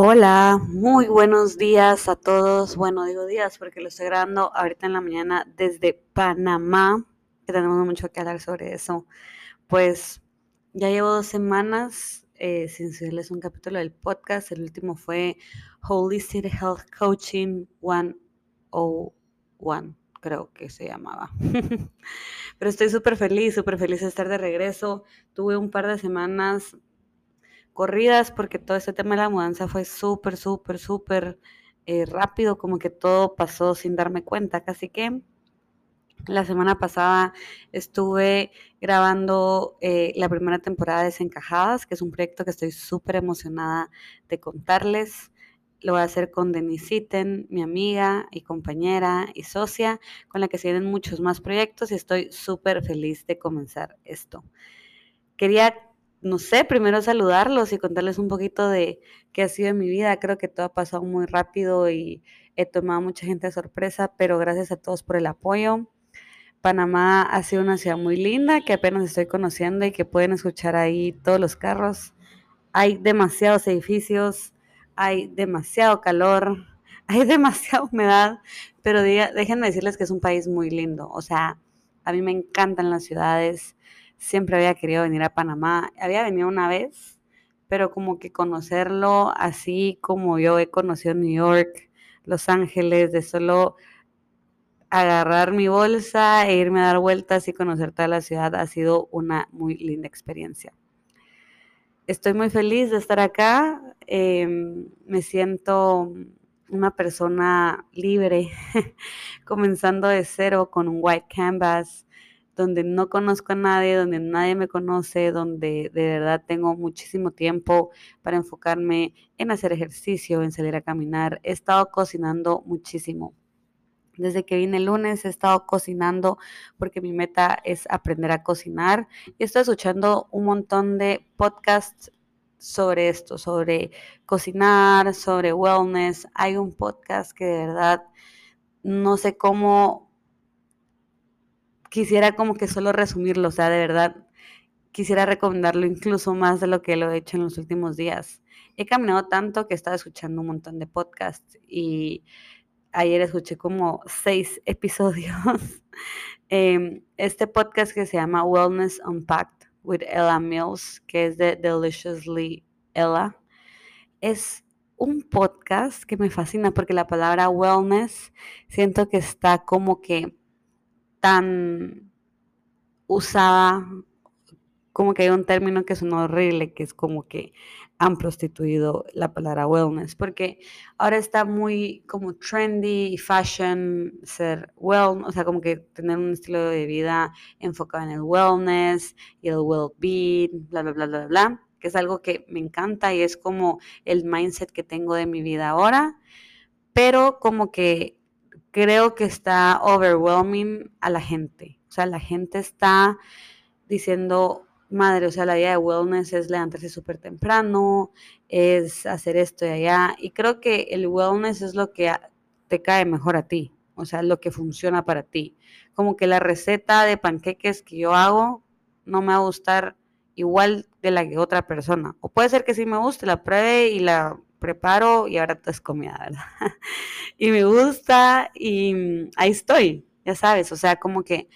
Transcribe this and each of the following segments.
Hola, muy buenos días a todos. Bueno, digo días porque lo estoy grabando ahorita en la mañana desde Panamá, que tenemos mucho que hablar sobre eso. Pues ya llevo dos semanas eh, sin subirles un capítulo del podcast. El último fue Holistic Health Coaching 101, creo que se llamaba. Pero estoy súper feliz, súper feliz de estar de regreso. Tuve un par de semanas porque todo este tema de la mudanza fue súper, súper, súper eh, rápido, como que todo pasó sin darme cuenta, casi que la semana pasada estuve grabando eh, la primera temporada de Desencajadas, que es un proyecto que estoy súper emocionada de contarles. Lo voy a hacer con Denise Itten, mi amiga y compañera y socia, con la que se vienen muchos más proyectos y estoy súper feliz de comenzar esto. Quería no sé, primero saludarlos y contarles un poquito de qué ha sido mi vida. Creo que todo ha pasado muy rápido y he tomado mucha gente de sorpresa, pero gracias a todos por el apoyo. Panamá ha sido una ciudad muy linda que apenas estoy conociendo y que pueden escuchar ahí todos los carros. Hay demasiados edificios, hay demasiado calor, hay demasiada humedad, pero déjenme decirles que es un país muy lindo. O sea, a mí me encantan las ciudades siempre había querido venir a Panamá. Había venido una vez, pero como que conocerlo así como yo he conocido New York, Los Ángeles, de solo agarrar mi bolsa e irme a dar vueltas y conocer toda la ciudad ha sido una muy linda experiencia. Estoy muy feliz de estar acá. Em, me siento una persona libre, comenzando de cero con un white canvas donde no conozco a nadie, donde nadie me conoce, donde de verdad tengo muchísimo tiempo para enfocarme en hacer ejercicio, en salir a caminar. He estado cocinando muchísimo. Desde que vine el lunes he estado cocinando porque mi meta es aprender a cocinar y estoy escuchando un montón de podcasts sobre esto, sobre cocinar, sobre wellness. Hay un podcast que de verdad no sé cómo quisiera como que solo resumirlo, o sea, de verdad quisiera recomendarlo incluso más de lo que lo he hecho en los últimos días. He caminado tanto que he estado escuchando un montón de podcasts y ayer escuché como seis episodios. Em, este podcast que se llama Wellness Unpacked with Ella Mills, que es de Deliciously Ella, es un podcast que me fascina porque la palabra wellness siento que está como que tan usada, como que hay un término que un horrible, que es como que han prostituido la palabra wellness, porque ahora está muy como trendy y fashion ser well, o sea, como que tener un estilo de vida enfocado en el wellness y el well-being, bla, bla, bla, bla, bla, que es algo que me encanta y es como el mindset que tengo de mi vida ahora, pero como que creo que está overwhelming a la gente. O sea, la gente está diciendo, madre, o sea, la idea de wellness es levantarse súper temprano, es hacer esto y allá. Y creo que el wellness es lo que te cae mejor a ti, o sea, lo que funciona para ti. Como que la receta de panqueques que yo hago no me va a gustar igual de la que otra persona. O puede ser que sí me guste, la pruebe y la preparo y ahora todo es comida, ¿verdad? y me gusta y mm, ahí estoy, ya sabes, o sea, como que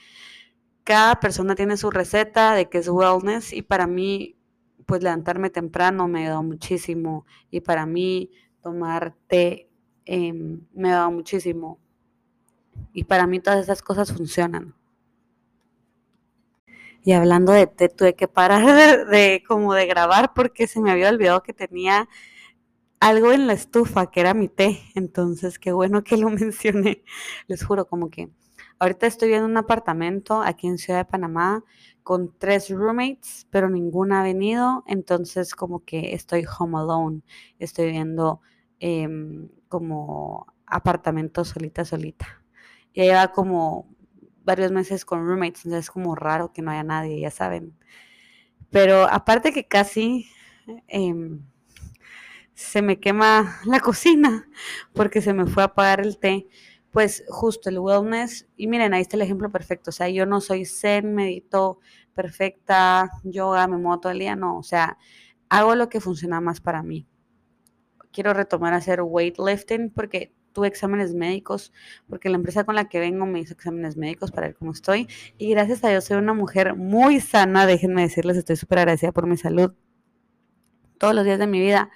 cada persona tiene su receta de qué es wellness y para mí, pues levantarme temprano me da muchísimo y para mí tomar té em, me da muchísimo y para mí todas esas cosas funcionan. Y hablando de té, tuve que parar de, como de grabar porque se me había olvidado que tenía algo en la estufa que era mi té, entonces qué bueno que lo mencioné. Les juro, como que ahorita estoy viendo un apartamento aquí en Ciudad de Panamá con tres roommates, pero ninguna ha venido, entonces como que estoy home alone, estoy viendo em, como apartamento solita, solita. Ya lleva como varios meses con roommates, entonces es como raro que no haya nadie, ya saben. Pero aparte que casi... Em, se me quema la cocina porque se me fue a apagar el té. Pues justo el wellness, y miren, ahí está el ejemplo perfecto. O sea, yo no soy zen, medito perfecta, yoga, me muevo todo el día, no. O sea, hago lo que funciona más para mí. quiero retomar a hacer weightlifting porque tuve exámenes médicos, porque la empresa con la que vengo me hizo exámenes médicos para ver cómo estoy. Y gracias a Dios soy una mujer muy sana, déjenme decirles, estoy súper agradecida por mi salud todos los días de mi vida.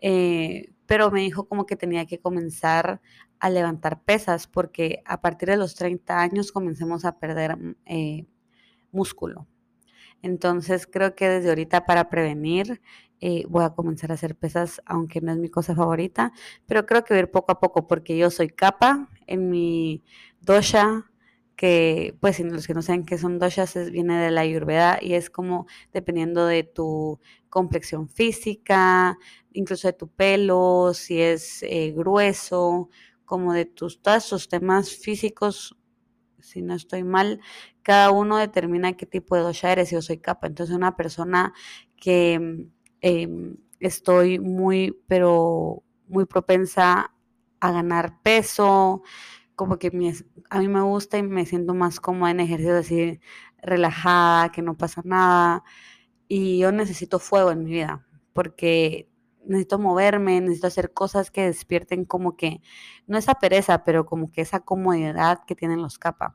Eh, pero me dijo como que tenía que comenzar a levantar pesas porque a partir de los 30 años comencemos a perder eh, músculo. Entonces creo que desde ahorita para prevenir eh, voy a comenzar a hacer pesas, aunque no es mi cosa favorita, pero creo que voy a ir poco a poco porque yo soy capa en mi dosha, que pues si los que no saben qué son doshas, viene de la ayurveda y es como dependiendo de tu complexión física, incluso de tu pelo, si es eh, grueso, como de tus, todos tus temas físicos, si no estoy mal, cada uno determina qué tipo de dosha eres. Yo soy capa, entonces una persona que em, estoy muy, pero muy propensa a ganar peso, como que a mí me gusta y me siento más cómoda en ejercicio así relajada, que no pasa nada. Y yo necesito fuego en mi vida, porque necesito moverme, necesito hacer cosas que despierten como que, no esa pereza, pero como que esa comodidad que tienen los capas.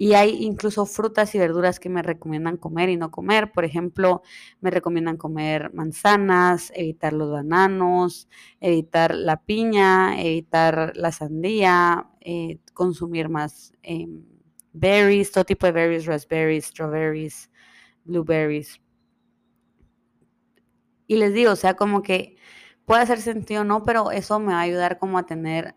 Y hay incluso frutas y verduras que me recomiendan comer y no comer. Por ejemplo, me recomiendan comer manzanas, evitar los bananos, evitar la piña, evitar la sandía, eh, consumir más em, berries, todo tipo de berries, raspberries, strawberries, blueberries. Y les digo, o sea, como que puede hacer sentido o no, pero eso me va a ayudar como a tener,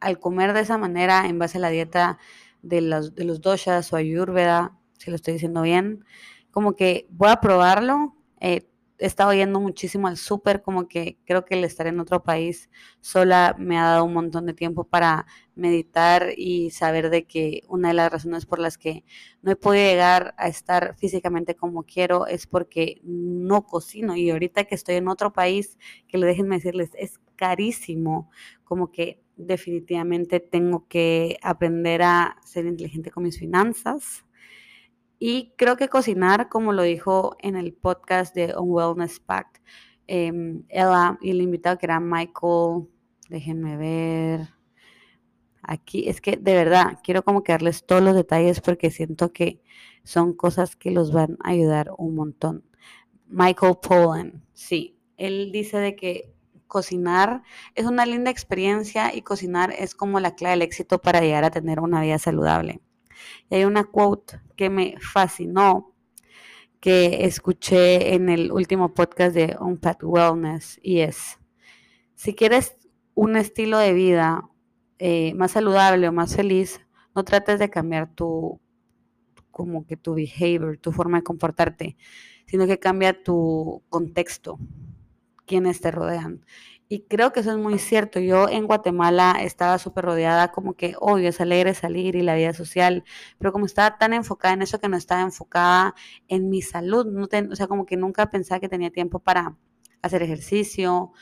al comer de esa manera en base a la dieta de los, de los doshas o ayurveda, si lo estoy diciendo bien, como que voy a probarlo. Eh, he estado yendo muchísimo al súper, como que creo que el estar en otro país sola me ha dado un montón de tiempo para meditar y saber de que una de las razones por las que no he podido llegar a estar físicamente como quiero es porque no cocino y ahorita que estoy en otro país, que lo déjenme decirles, es carísimo, como que definitivamente tengo que aprender a ser inteligente con mis finanzas. Y creo que cocinar, como lo dijo en el podcast de On Wellness Pact, em, ella y el invitado que era Michael, déjenme ver. Aquí es que de verdad quiero como que darles todos los detalles porque siento que son cosas que los van a ayudar un montón. Michael Pollan, sí, él dice de que cocinar es una linda experiencia y cocinar es como la clave del éxito para llegar a tener una vida saludable. Y hay una quote que me fascinó que escuché en el último podcast de Unpack Wellness y es, si quieres un estilo de vida eh, más saludable o más feliz, no trates de cambiar tu, como que tu behavior, tu forma de comportarte, sino que cambia tu contexto, quienes te rodean. Y creo que eso es muy cierto. Yo en Guatemala estaba súper rodeada, como que, obvio, es alegre salir y la vida social, pero como estaba tan enfocada en eso que no estaba enfocada en mi salud, no o sea, como que nunca pensaba que tenía tiempo para hacer ejercicio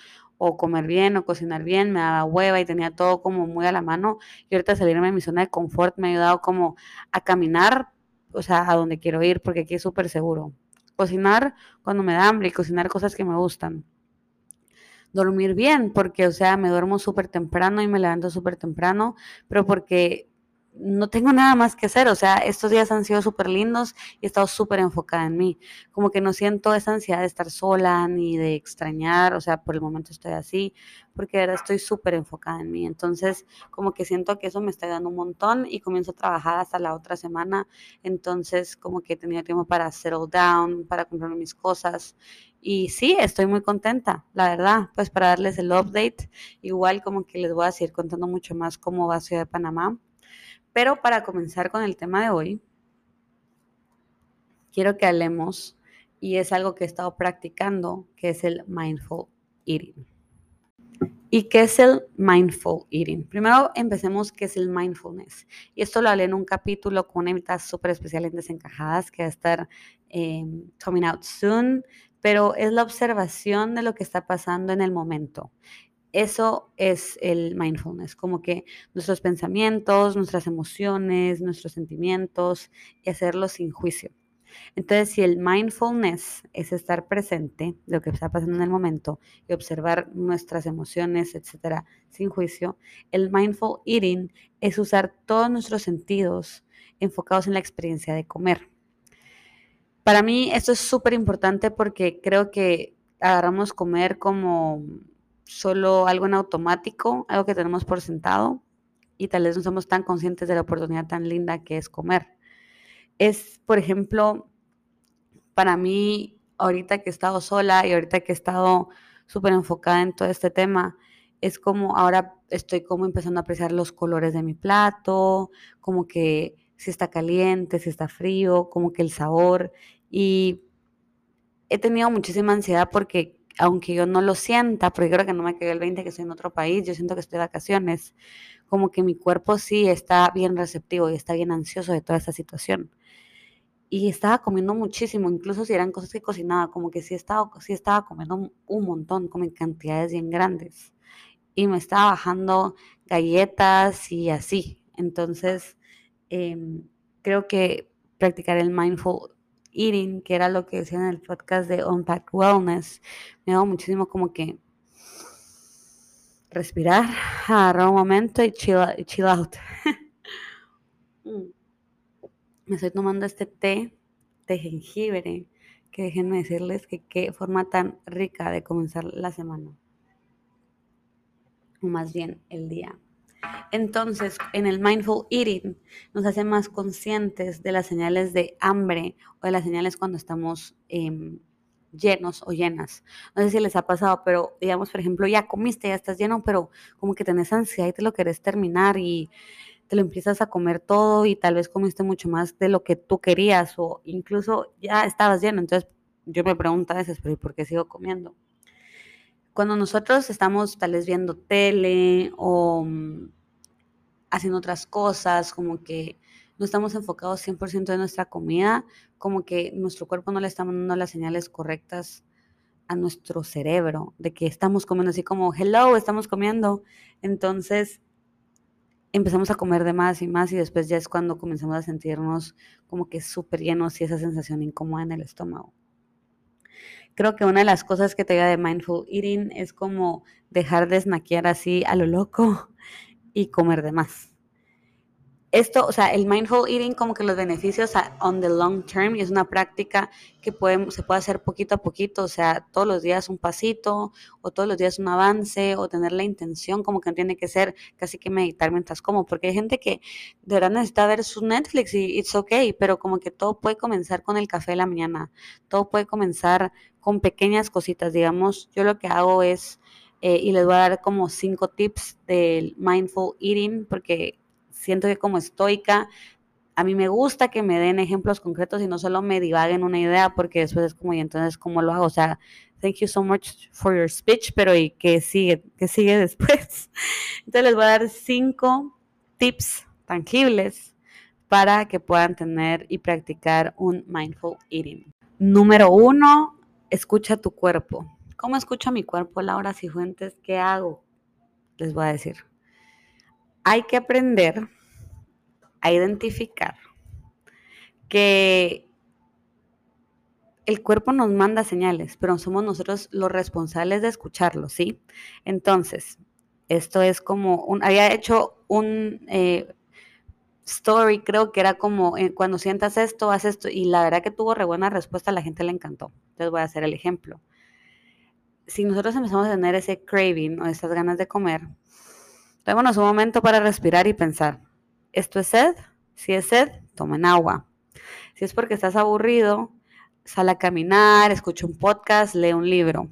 o comer bien o cocinar bien, me daba hueva y tenía todo como muy a la mano. Y ahorita salirme de mi zona de confort me ha ayudado como a caminar, o sea, a donde quiero ir, porque aquí es súper seguro. Cocinar cuando me da hambre y cocinar cosas que me gustan dormir bien, porque, o sea, me duermo súper temprano y me levanto súper temprano, pero porque no tengo nada más que hacer, o sea, estos días han sido súper lindos y he estado súper enfocada en mí, como que no siento esa ansiedad de estar sola ni de extrañar, o sea, por el momento estoy así, porque verdad estoy súper enfocada en mí, entonces como que siento que eso me está dando un montón y comienzo a trabajar hasta la otra semana, entonces como que he tenido tiempo para settle down, para comprar mis cosas. Y sí, estoy muy contenta, la verdad, pues para darles el update, igual como que les voy a seguir contando mucho más cómo va Ciudad de Panamá pero para comenzar con el tema de hoy, quiero que hablemos, y es algo que he estado practicando, que es el mindful eating. ¿Y qué es el mindful eating? Primero empecemos qué es el mindfulness. Y esto lo hablé en un capítulo con una invitada súper especial en Desencajadas que va a estar em, coming out soon, pero es la observación de lo que está pasando en el momento. Eso es el mindfulness, como que nuestros pensamientos, nuestras emociones, nuestros sentimientos y hacerlo sin juicio. Entonces, si el mindfulness es estar presente, lo que está pasando en el momento, y observar nuestras emociones, etcétera, sin juicio, el mindful eating es usar todos nuestros sentidos enfocados en la experiencia de comer. Para mí esto es súper importante porque creo que agarramos comer como solo algo en automático, algo que tenemos por sentado, y tal vez no somos tan conscientes de la oportunidad tan linda que es comer. Es, por ejemplo, para mí, ahorita que he estado sola y ahorita que he estado súper enfocada en todo este tema, es como ahora estoy como empezando a apreciar los colores de mi plato, como que si está caliente, si está frío, como que el sabor. Y he tenido muchísima ansiedad porque aunque yo no lo sienta, porque creo que no me quedé el 20 que estoy en otro país, yo siento que estoy de vacaciones, como que mi cuerpo sí está bien receptivo y está bien ansioso de toda esta situación. Y estaba comiendo muchísimo, incluso si eran cosas que cocinaba, como que sí estaba, sí estaba comiendo un montón, como en cantidades bien grandes. Y me estaba bajando galletas y así. Entonces, em, creo que practicar el mindful eating, que era lo que decía en el podcast de Unpack Wellness, me daba muchísimo como que respirar, agarrar un momento y chill, chill out. Mm. Me estoy tomando este té de jengibre, que déjenme decirles que qué forma tan rica de comenzar la semana, o más bien el día. Entonces, en el mindful eating nos hace más conscientes de las señales de hambre o de las señales cuando estamos eh, llenos o llenas. No sé si les ha pasado, pero digamos, por ejemplo, ya comiste, ya estás lleno, pero como que tenés ansiedad y te lo querés terminar y te lo empiezas a comer todo y tal vez comiste mucho más de lo que tú querías o incluso ya estabas lleno. Entonces yo me pregunto a veces, pero ¿por qué sigo comiendo? Cuando nosotros estamos tal vez viendo tele o mm, haciendo otras cosas, como que no estamos enfocados 100% en nuestra comida, como que nuestro cuerpo no le está mandando las señales correctas a nuestro cerebro de que estamos comiendo así como, hello, estamos comiendo. Entonces empezamos a comer de más y más y después ya es cuando comenzamos a sentirnos como que súper llenos y esa sensación incómoda en el estómago. Creo que una de las cosas que te da de mindful eating es como dejar de snackear así a lo loco y comer de más. Esto, o sea, el mindful eating, como que los beneficios on the long term, es una práctica que se puede hacer poquito a poquito, o sea, todos los días un pasito, o todos los días un avance, o tener la intención, como que tiene que ser casi que meditar mientras como, porque hay gente que de verdad necesita ver su Netflix y it's okay, pero como que todo puede comenzar con el café de la mañana, todo puede comenzar con pequeñas cositas, digamos, yo lo que hago es, eh, y les voy a dar como cinco tips del mindful eating, porque siento que como estoica, a mí me gusta que me den ejemplos concretos y no solo me divaguen una idea, porque después es como, y entonces, ¿cómo lo hago? O sea, thank you so much for your speech, pero ¿y qué sigue? ¿Qué sigue después? Entonces les voy a dar cinco tips tangibles para que puedan tener y practicar un mindful eating. Número uno, escucha tu cuerpo. ¿Cómo escucha mi cuerpo, Laura Cifuentes? ¿Qué hago? Les voy a decir hay que aprender a identificar que el cuerpo nos manda señales, pero somos nosotros los responsables de escucharlo, ¿sí? Entonces, esto es como un, había hecho un eh, story, creo que era como eh, cuando sientas esto, haz esto, y la verdad que tuvo re buena respuesta, a la gente le encantó. Entonces voy a hacer el ejemplo. Si nosotros empezamos a tener ese craving o esas ganas de comer, Démonos un momento para respirar y pensar. ¿Esto es sed? Si es sed, tomen agua. Si es porque estás aburrido, sal a caminar, escucha un podcast, lee un libro.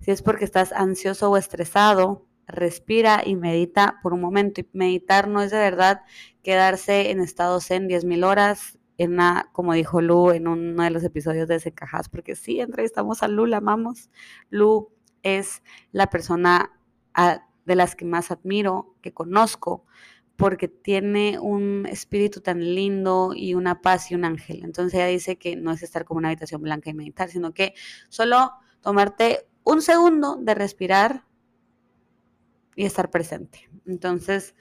Si es porque estás ansioso o estresado, respira y medita por un momento. Y meditar no es de verdad quedarse en estado zen 10.000 horas, en una, como dijo Lu en uno de los episodios de Secajas, porque sí, entrevistamos a Lu, la amamos. Lu es la persona de las que más admiro, que conozco, porque tiene un espíritu tan lindo y una paz y un ángel. Entonces ella dice que no es estar como una habitación blanca y meditar, sino que solo tomarte un segundo de respirar y estar presente. Entonces,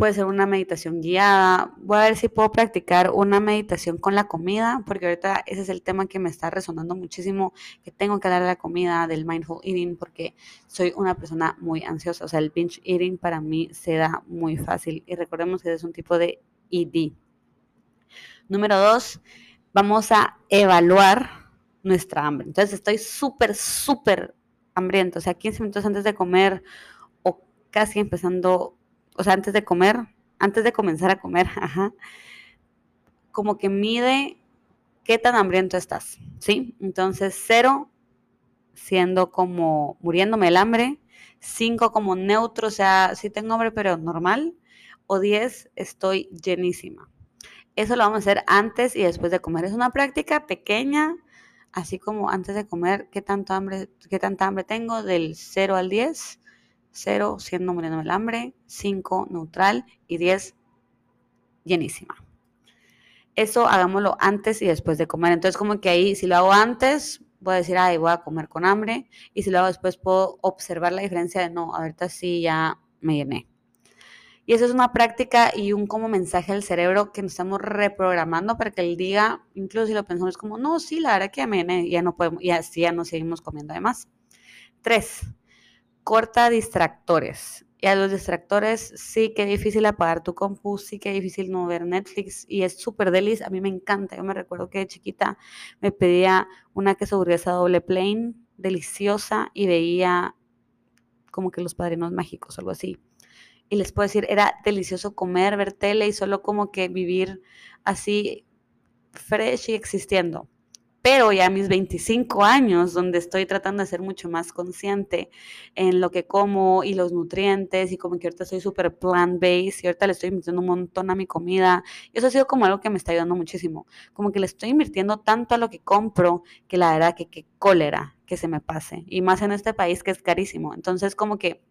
puede ser una meditación guiada. Voy a ver si puedo practicar una meditación con la comida, porque ahorita ese es el tema que me está resonando muchísimo, que tengo que hablar de la comida, del mindful eating, porque soy una persona muy ansiosa. O sea, el binge eating para mí se da muy fácil. Y recordemos que es un tipo de ED. Número dos, vamos a evaluar nuestra hambre. Entonces estoy súper, súper hambriento. O sea, 15 minutos antes de comer o casi empezando o sea, antes de comer, antes de comenzar a comer, como que mide qué tan hambriento estás, ¿sí? Entonces, cero siendo como muriéndome el hambre, cinco como neutro, o sea, sí tengo hambre, pero normal, o diez, estoy llenísima. Eso lo vamos a hacer antes y después de comer. Es una práctica pequeña, así como antes de comer, qué tanto hambre, qué tanta hambre tengo, del 0 al 10. 0 siendo muriendo el hambre, 5 neutral y 10 llenísima. Eso hagámoslo antes y después de comer. Entonces como que ahí si lo hago antes, voy a decir, ay, voy a comer con hambre. Y si lo hago después, puedo observar la diferencia de, no, ahorita sí ya me llené. Y eso es una práctica y un como mensaje al cerebro que nos estamos reprogramando para que él diga, incluso si lo pensamos como, no, sí, la verdad que ya me llené, ya no podemos, y así ya no seguimos comiendo además. Tres, corta distractores. Y a los distractores sí que difícil apagar tu compu, sí que difícil no ver Netflix y es súper delis. A mí me encanta. Yo me recuerdo que de chiquita me pedía una queso doble plain, deliciosa, y veía como que los padrinos mágicos, algo así. Y les puedo decir, era delicioso comer, ver tele y solo como que vivir así fresh y existiendo pero ya a mis 25 años, donde estoy tratando de ser mucho más consciente en lo que como y los nutrientes, y como que ahorita soy súper plant-based, y ahorita le estoy invirtiendo un montón a mi comida, y eso ha sido como algo que me está ayudando muchísimo, como que le estoy invirtiendo tanto a lo que compro, que la verdad que qué cólera que se me pase, y más en este país que es carísimo, entonces como que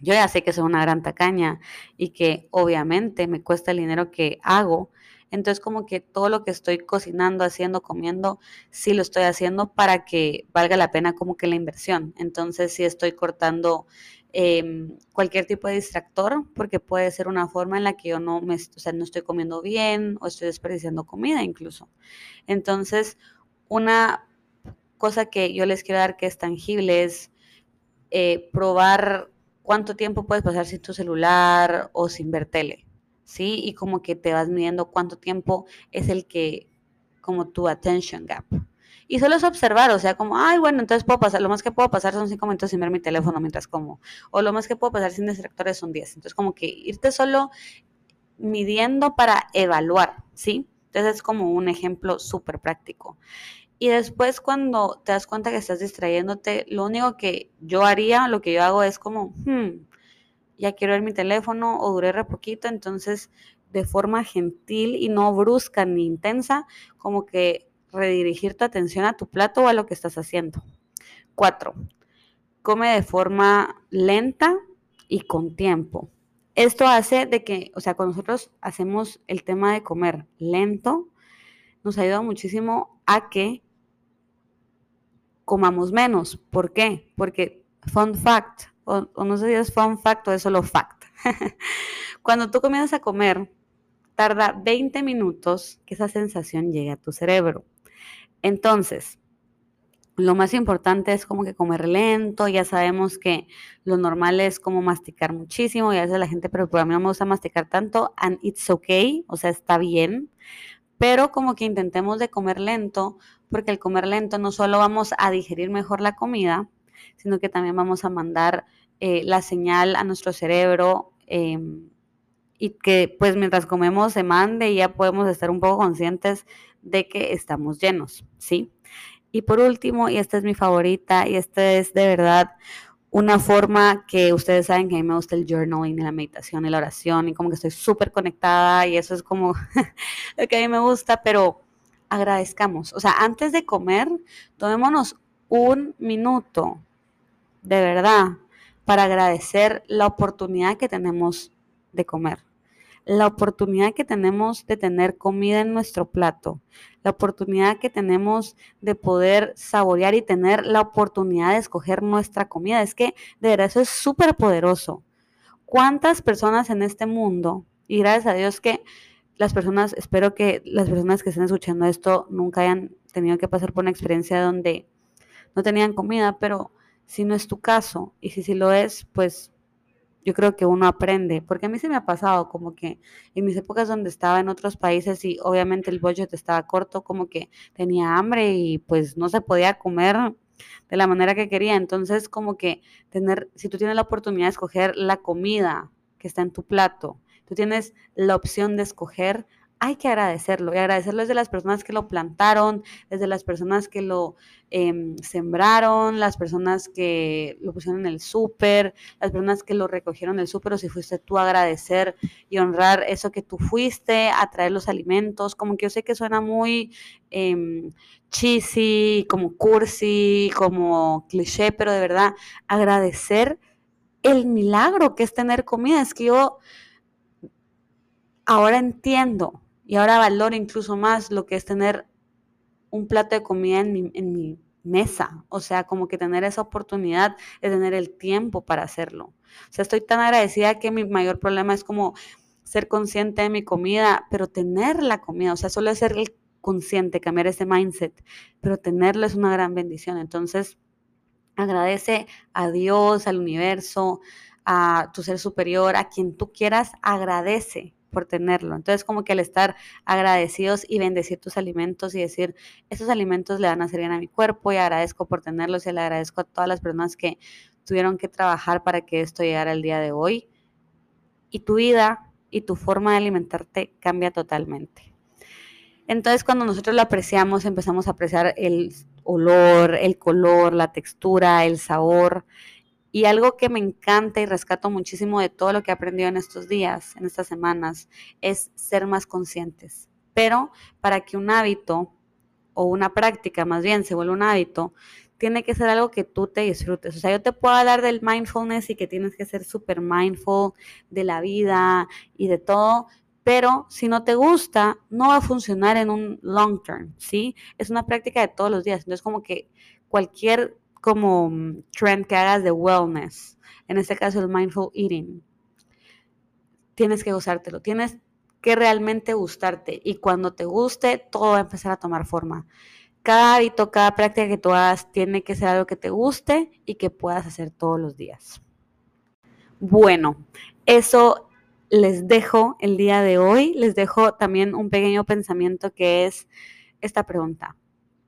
yo ya sé que soy una gran tacaña y que obviamente me cuesta el dinero que hago, entonces como que todo lo que estoy cocinando, haciendo, comiendo, sí lo estoy haciendo para que valga la pena como que la inversión. Entonces sí estoy cortando em, cualquier tipo de distractor porque puede ser una forma en la que yo no, me, o sea, no estoy comiendo bien o estoy desperdiciando comida incluso. Entonces una cosa que yo les quiero dar que es tangible es eh, probar cuánto tiempo puedes pasar sin tu celular o sin ver tele. ¿Sí? Y como que te vas midiendo cuánto tiempo es el que, como tu attention gap. Y solo es observar, o sea, como, ay, bueno, entonces puedo pasar, lo más que puedo pasar son cinco minutos sin ver mi teléfono mientras como, o lo más que puedo pasar sin distractores son 10. Entonces, como que irte solo midiendo para evaluar, ¿sí? Entonces es como un ejemplo súper práctico. Y después cuando te das cuenta que estás distrayéndote, lo único que yo haría, lo que yo hago es como, hmm, ya quiero ver mi teléfono o duré re poquito, entonces de forma gentil y no brusca ni intensa, como que redirigir tu atención a tu plato o a lo que estás haciendo. Cuatro, come de forma lenta y con tiempo. Esto hace de que, o sea, cuando nosotros hacemos el tema de comer lento, nos ayuda muchísimo a que comamos menos. ¿Por qué? Porque, fun fact, o, no sé si es fun fact o es solo fact. Cuando tú comienzas a comer, tarda 20 minutos que esa sensación llegue a tu cerebro. Entonces, lo más importante es como que comer lento, ya sabemos que lo normal es como masticar muchísimo, y a la gente, pero a mí no me gusta masticar tanto, and it's okay, o sea, está bien, pero como que intentemos de comer lento, porque al comer lento no solo vamos a digerir mejor la comida, sino que también vamos a mandar eh, la señal a nuestro cerebro em, y que pues mientras comemos se mande y ya podemos estar un poco conscientes de que estamos llenos, ¿sí? Y por último, y esta es mi favorita, y esta es de verdad una forma que ustedes saben que a mí me gusta el journaling, la meditación y la oración, y como que estoy súper conectada, y eso es como lo que a mí me gusta, pero agradezcamos. O sea, antes de comer, tomémonos un minuto de verdad, para agradecer la oportunidad que tenemos de comer, la oportunidad que tenemos de tener comida en nuestro plato, la oportunidad que tenemos de poder saborear y tener la oportunidad de escoger nuestra comida. Es que de verdad eso es súper poderoso. ¿Cuántas personas en este mundo? Y gracias a Dios que las personas, espero que las personas que estén escuchando esto nunca hayan tenido que pasar por una experiencia donde no tenían comida, pero si no es tu caso y si sí lo es, pues yo creo que uno aprende, porque a mí se me ha pasado como que en mis épocas donde estaba en otros países y obviamente el budget estaba corto, como que tenía hambre y pues no se podía comer de la manera que quería. Entonces, como que tener, si tú tienes la oportunidad de escoger la comida que está en tu plato, tú tienes la opción de escoger hay que agradecerlo y agradecerlo desde las personas que lo plantaron, desde las personas que lo em, sembraron, las personas que lo pusieron en el súper, las personas que lo recogieron en el súper o si fuiste tú a agradecer y honrar eso que tú fuiste, a traer los alimentos, como que yo sé que suena muy eh, cheesy, como cursi, como cliché, pero de verdad agradecer el milagro que es tener comida. Es que yo ahora entiendo y ahora valoro incluso más lo que es tener un plato de comida en mi, mesa. O sea, como que tener esa oportunidad de tener el tiempo para hacerlo. O sea, estoy tan agradecida que mi mayor problema es como ser consciente de mi comida, pero tener la comida, o sea, solo es ser consciente, cambiar ese mindset, pero tenerlo es una gran bendición. Entonces, agradece a Dios, al universo, a tu ser superior, a quien tú quieras, agradece por tenerlo. Entonces, como que al estar agradecidos y bendecir tus alimentos y decir, estos alimentos le van a hacer bien a mi cuerpo y agradezco por tenerlos y le agradezco a todas las personas que tuvieron que trabajar para que esto llegara al día de hoy. Y tu vida y tu forma de alimentarte cambia totalmente. Entonces, cuando nosotros lo apreciamos, empezamos a apreciar el olor, el color, la textura, el sabor y algo que me encanta y rescato muchísimo de todo lo que he aprendido en estos días, en estas semanas, es ser más conscientes. Pero para que un hábito o una práctica más bien se vuelva un hábito, tiene que ser algo que tú te disfrutes. O sea, yo te puedo hablar del mindfulness y que tienes que ser súper mindful de la vida y de todo, pero si no te gusta, no va a funcionar en un long term, ¿sí? Es una práctica de todos los días. Entonces, como que cualquier como mm, trend que hagas de wellness, en este caso el mindful eating, tienes que gustártelo, tienes que realmente gustarte y cuando te guste todo va a empezar a tomar forma. Cada hábito, cada práctica que tú hagas tiene que ser algo que te guste y que puedas hacer todos los días. Bueno, eso les dejo el día de hoy. Les dejo también un pequeño pensamiento que es esta pregunta.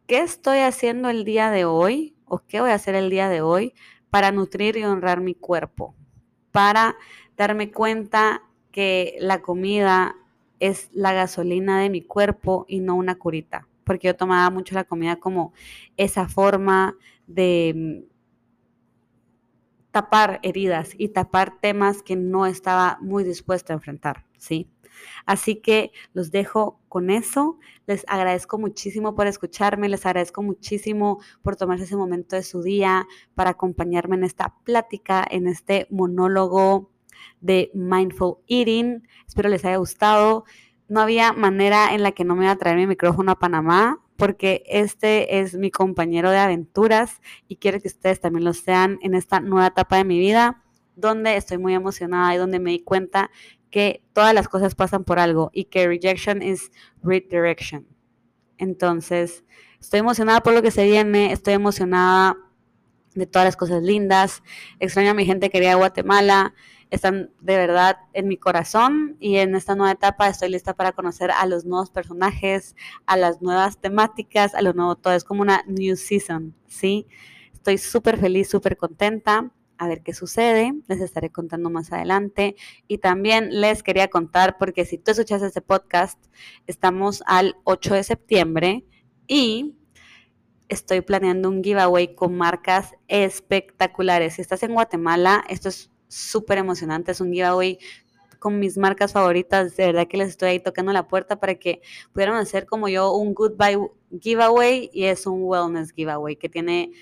¿Qué estoy haciendo el día de hoy o qué voy a hacer el día de hoy para nutrir y honrar mi cuerpo, para darme cuenta que la comida es la gasolina de mi cuerpo y no una curita, porque yo tomaba mucho la comida como esa forma de mm, tapar heridas y tapar temas que no estaba muy dispuesta a enfrentar, ¿sí? Así que los dejo con eso. Les agradezco muchísimo por escucharme, les agradezco muchísimo por tomarse ese momento de su día para acompañarme en esta plática, en este monólogo de Mindful Eating. Espero les haya gustado. No había manera en la que no me iba a traer mi micrófono a Panamá porque este es mi compañero de aventuras y quiero que ustedes también lo sean en esta nueva etapa de mi vida donde estoy muy emocionada y donde me di cuenta que todas las cosas pasan por algo y que rejection is redirection. Entonces, estoy emocionada por lo que se viene, estoy emocionada de todas las cosas lindas, extraño a mi gente querida de Guatemala, están de verdad en mi corazón y en esta nueva etapa estoy lista para conocer a los nuevos personajes, a las nuevas temáticas, a lo nuevo todo, es como una new season, ¿sí? Estoy súper feliz, súper contenta a ver qué sucede. Les estaré contando más adelante. Y también les quería contar, porque si tú escuchas este podcast, estamos al 8 de septiembre y estoy planeando un giveaway con marcas espectaculares. Si estás en Guatemala, esto es súper emocionante. Es un giveaway con mis marcas favoritas. De verdad que les estoy ahí tocando la puerta para que pudieran hacer como yo un goodbye giveaway y es un wellness giveaway que tiene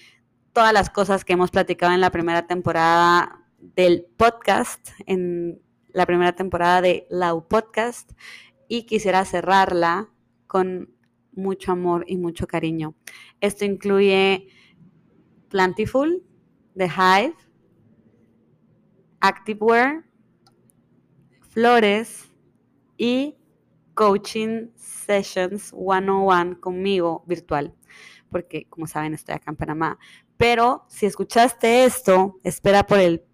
todas las cosas que hemos platicado en la primera temporada del podcast, en la primera temporada de Lau Podcast, y quisiera cerrarla con mucho amor y mucho cariño. Esto incluye Plentiful, The Hive, Activewear, flores y coaching sessions one-on-one conmigo virtual, porque como saben estoy acá en Panamá. Pero si escuchaste esto, espera por el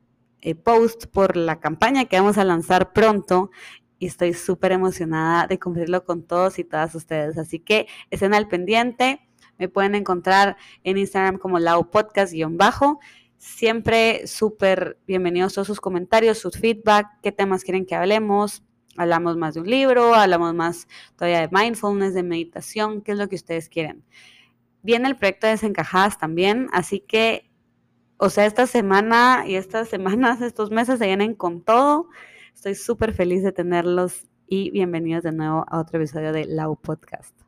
eh, post, por la campaña que vamos a lanzar pronto y estoy súper emocionada de cumplirlo con todos y todas ustedes. Así que estén al pendiente. Me pueden encontrar en Instagram como Lau Podcast-bajo. Siempre súper bienvenidos todos sus comentarios, sus feedback, qué temas quieren que hablemos. Hablamos más de un libro, hablamos más todavía de mindfulness, de meditación, qué es lo que ustedes quieren. Viene el proyecto de Desencajadas también, así que, o sea, esta semana y estas semanas, estos meses se vienen con todo. Estoy súper feliz de tenerlos y bienvenidos de nuevo a otro episodio de Lau Podcast.